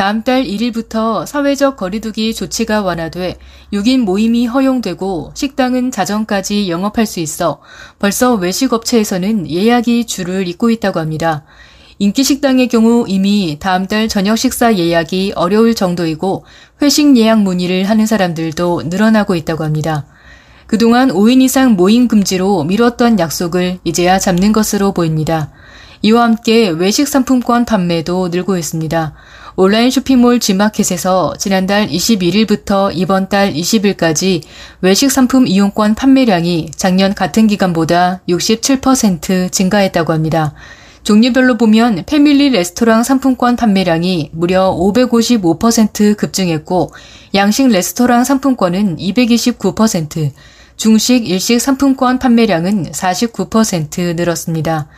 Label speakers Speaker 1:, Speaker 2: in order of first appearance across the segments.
Speaker 1: 다음 달 1일부터 사회적 거리두기 조치가 완화돼 6인 모임이 허용되고 식당은 자정까지 영업할 수 있어 벌써 외식 업체에서는 예약이 줄을 잇고 있다고 합니다. 인기 식당의 경우 이미 다음 달 저녁 식사 예약이 어려울 정도이고 회식 예약 문의를 하는 사람들도 늘어나고 있다고 합니다. 그동안 5인 이상 모임 금지로 미뤘던 약속을 이제야 잡는 것으로 보입니다. 이와 함께 외식 상품권 판매도 늘고 있습니다. 온라인 쇼핑몰 G마켓에서 지난달 21일부터 이번 달 20일까지 외식 상품 이용권 판매량이 작년 같은 기간보다 67% 증가했다고 합니다. 종류별로 보면 패밀리 레스토랑 상품권 판매량이 무려 555% 급증했고 양식 레스토랑 상품권은 229%, 중식, 일식 상품권 판매량은 49% 늘었습니다.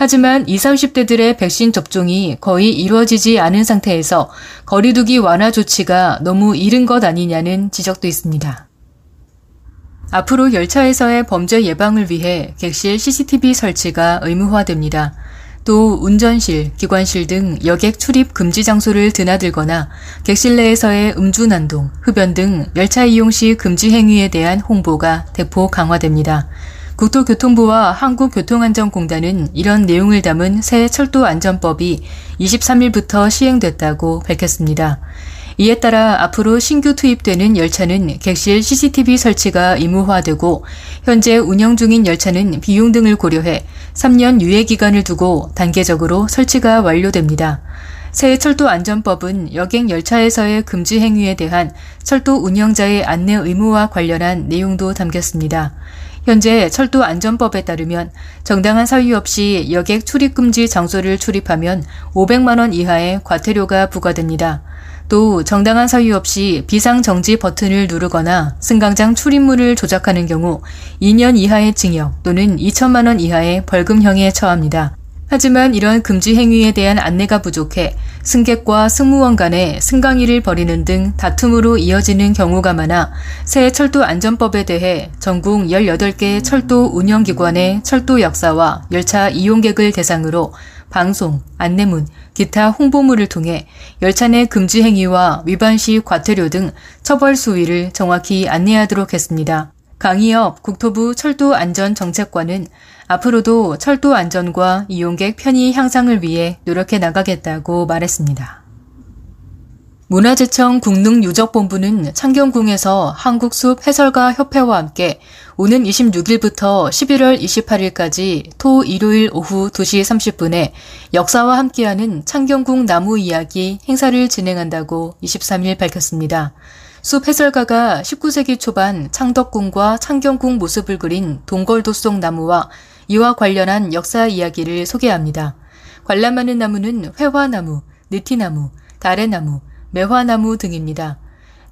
Speaker 1: 하지만 20, 30대들의 백신 접종이 거의 이루어지지 않은 상태에서 거리두기 완화 조치가 너무 이른 것 아니냐는 지적도 있습니다. 앞으로 열차에서의 범죄 예방을 위해 객실 CCTV 설치가 의무화됩니다. 또 운전실, 기관실 등 여객 출입 금지 장소를 드나들거나 객실 내에서의 음주 난동, 흡연 등 열차 이용 시 금지 행위에 대한 홍보가 대폭 강화됩니다. 국토교통부와 한국교통안전공단은 이런 내용을 담은 새 철도안전법이 23일부터 시행됐다고 밝혔습니다. 이에 따라 앞으로 신규 투입되는 열차는 객실 CCTV 설치가 의무화되고 현재 운영 중인 열차는 비용 등을 고려해 3년 유예 기간을 두고 단계적으로 설치가 완료됩니다. 새 철도 안전법은 여객 열차에서의 금지 행위에 대한 철도 운영자의 안내 의무와 관련한 내용도 담겼습니다. 현재 철도 안전법에 따르면 정당한 사유 없이 여객 출입 금지 장소를 출입하면 500만 원 이하의 과태료가 부과됩니다. 또 정당한 사유 없이 비상 정지 버튼을 누르거나 승강장 출입문을 조작하는 경우 2년 이하의 징역 또는 2천만 원 이하의 벌금형에 처합니다. 하지만 이런 금지 행위에 대한 안내가 부족해 승객과 승무원 간에 승강일을 벌이는 등 다툼으로 이어지는 경우가 많아 새 철도 안전법에 대해 전국 18개 철도 운영기관의 철도 역사와 열차 이용객을 대상으로 방송, 안내문, 기타 홍보물을 통해 열차 내 금지 행위와 위반 시 과태료 등 처벌 수위를 정확히 안내하도록 했습니다. 강희엽 국토부 철도안전정책관은 앞으로도 철도 안전과 이용객 편의 향상을 위해 노력해 나가겠다고 말했습니다. 문화재청 국능유적본부는 창경궁에서 한국숲 해설가 협회와 함께 오는 26일부터 11월 28일까지 토 일요일 오후 2시 30분에 역사와 함께하는 창경궁 나무 이야기 행사를 진행한다고 23일 밝혔습니다. 숲 해설가가 19세기 초반 창덕궁과 창경궁 모습을 그린 동걸도 속 나무와 이와 관련한 역사 이야기를 소개합니다. 관람하는 나무는 회화나무, 느티나무, 다래나무, 매화나무 등입니다.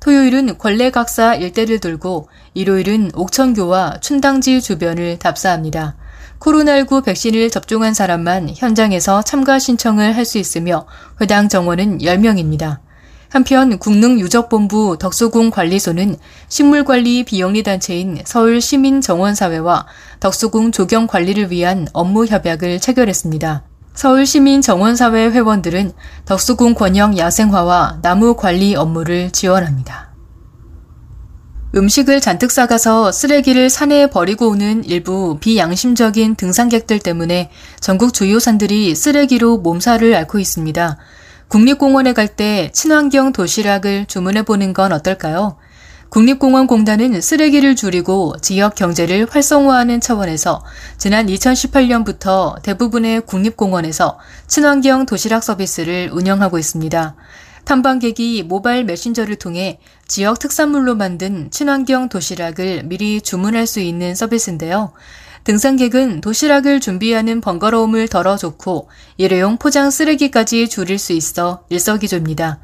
Speaker 1: 토요일은 권례각사 일대를 돌고 일요일은 옥천교와 춘당지 주변을 답사합니다. 코로나19 백신을 접종한 사람만 현장에서 참가 신청을 할 수 있으며 회당 정원은 10명입니다. 한편 국능유적본부 덕수궁 관리소는 식물관리 비영리단체인 서울시민정원사회와 덕수궁 조경 관리를 위한 업무 협약을 체결했습니다. 서울시민정원사회 회원들은 덕수궁 권역 야생화와 나무 관리 업무를 지원합니다. 음식을 잔뜩 싸가서 쓰레기를 산에 버리고 오는 일부 비양심적인 등산객들 때문에 전국 주요 산들이 쓰레기로 몸살을 앓고 있습니다. 국립공원에 갈 때 친환경 도시락을 주문해 보는 건 어떨까요? 국립공원공단은 쓰레기를 줄이고 지역 경제를 활성화하는 차원에서 지난 2018년부터 대부분의 국립공원에서 친환경 도시락 서비스를 운영하고 있습니다. 탐방객이 모바일 메신저를 통해 지역 특산물로 만든 친환경 도시락을 미리 주문할 수 있는 서비스인데요. 등산객은 도시락을 준비하는 번거로움을 덜어줬고 일회용 포장 쓰레기까지 줄일 수 있어 일석이조입니다.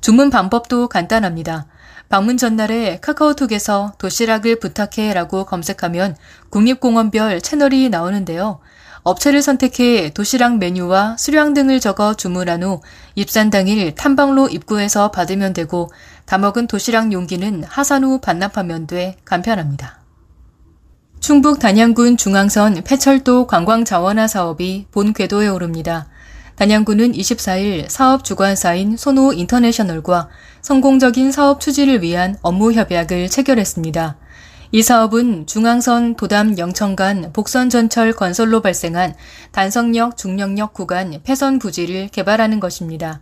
Speaker 1: 주문 방법도 간단합니다. 방문 전날에 카카오톡에서 도시락을 부탁해 라고 검색하면 국립공원별 채널이 나오는데요. 업체를 선택해 도시락 메뉴와 수량 등을 적어 주문한 후 입산 당일 탐방로 입구에서 받으면 되고 다 먹은 도시락 용기는 하산 후 반납하면 돼 간편합니다. 충북 단양군 중앙선 폐철도 관광자원화 사업이 본 궤도에 오릅니다. 단양군은 24일 사업 주관사인 소노 인터내셔널과 성공적인 사업 추진을 위한 업무 협약을 체결했습니다. 이 사업은 중앙선 도담 영천 간 복선 전철 건설로 발생한 단성역 중령역 구간 폐선 부지를 개발하는 것입니다.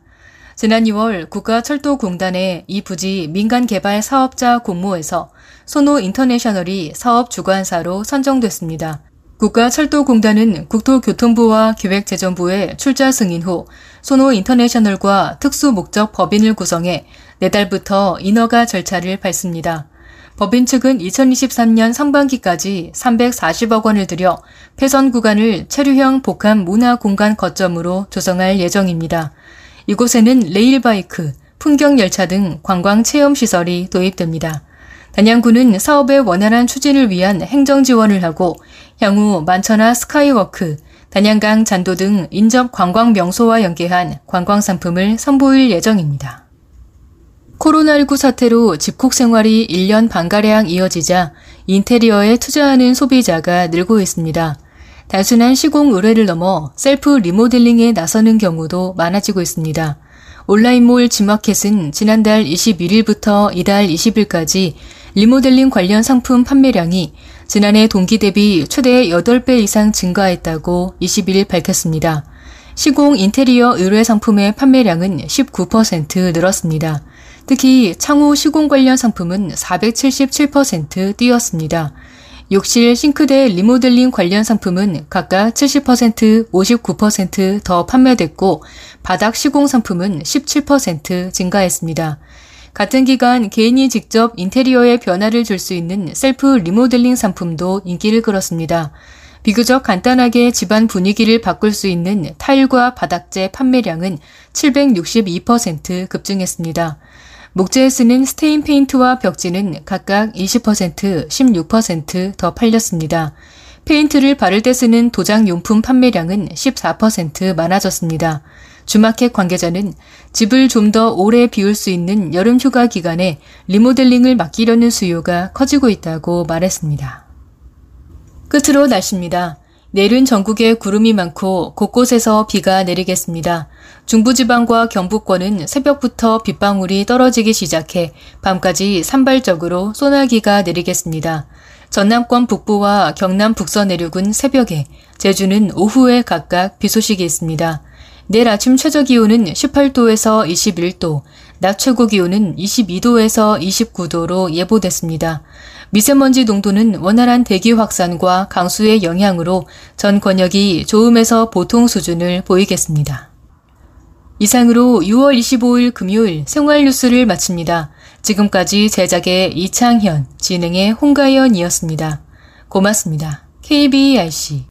Speaker 1: 지난 2월 국가철도공단의 이 부지 민간개발 사업자 공모에서 소노 인터내셔널이 사업 주관사로 선정됐습니다. 국가철도공단은 국토교통부와 기획재정부에 출자 승인 후 소노 인터내셔널과 특수목적 법인을 구성해 내달부터 인허가 절차를 밟습니다. 법인 측은 2023년 상반기까지 340억 원을 들여 폐선 구간을 체류형 복합 문화 공간 거점으로 조성할 예정입니다. 이곳에는 레일바이크, 풍경열차 등 관광 체험 시설이 도입됩니다. 단양군은 사업의 원활한 추진을 위한 행정 지원을 하고 향후 만천하 스카이워크, 단양강 잔도 등 인접 관광 명소와 연계한 관광 상품을 선보일 예정입니다. 코로나19 사태로 집콕 생활이 1년 반가량 이어지자 인테리어에 투자하는 소비자가 늘고 있습니다. 단순한 시공 의뢰를 넘어 셀프 리모델링에 나서는 경우도 많아지고 있습니다. 온라인몰 지마켓은 지난달 21일부터 이달 20일까지 리모델링 관련 상품 판매량이 지난해 동기 대비 최대 8배 이상 증가했다고 21일 밝혔습니다. 시공 인테리어 의뢰 상품의 판매량은 19% 늘었습니다. 특히 창호 시공 관련 상품은 477% 뛰었습니다. 욕실 싱크대 리모델링 관련 상품은 각각 70%, 59%더 판매됐고 바닥 시공 상품은 17% 증가했습니다. 같은 기간 개인이 직접 인테리어에 변화를 줄 수 있는 셀프 리모델링 상품도 인기를 끌었습니다. 비교적 간단하게 집안 분위기를 바꿀 수 있는 타일과 바닥재 판매량은 762% 급증했습니다. 목재에 쓰는 스테인 페인트와 벽지는 각각 20%, 16%더 팔렸습니다. 페인트를 바를 때 쓰는 도장 용품 판매량은 14% 많아졌습니다. 주마켓 관계자는 집을 좀 더 오래 비울 수 있는 여름 휴가 기간에 리모델링을 맡기려는 수요가 커지고 있다고 말했습니다. 끝으로 날씨입니다. 내일은 전국에 구름이 많고 곳곳에서 비가 내리겠습니다. 중부지방과 경북권은 새벽부터 빗방울이 떨어지기 시작해 밤까지 산발적으로 소나기가 내리겠습니다. 전남권 북부와 경남 북서 내륙은 새벽에, 제주는 오후에 각각 비 소식이 있습니다. 내일 아침 최저 기온은 18도에서 21도, 낮 최고 기온은 22도에서 29도로 예보됐습니다. 미세먼지 농도는 원활한 대기 확산과 강수의 영향으로 전 권역이 좋음에서 보통 수준을 보이겠습니다. 이상으로 6월 25일 금요일 생활 뉴스를 마칩니다. 지금까지 제작의 이창현, 진행의 홍가연이었습니다. 고맙습니다. KBRC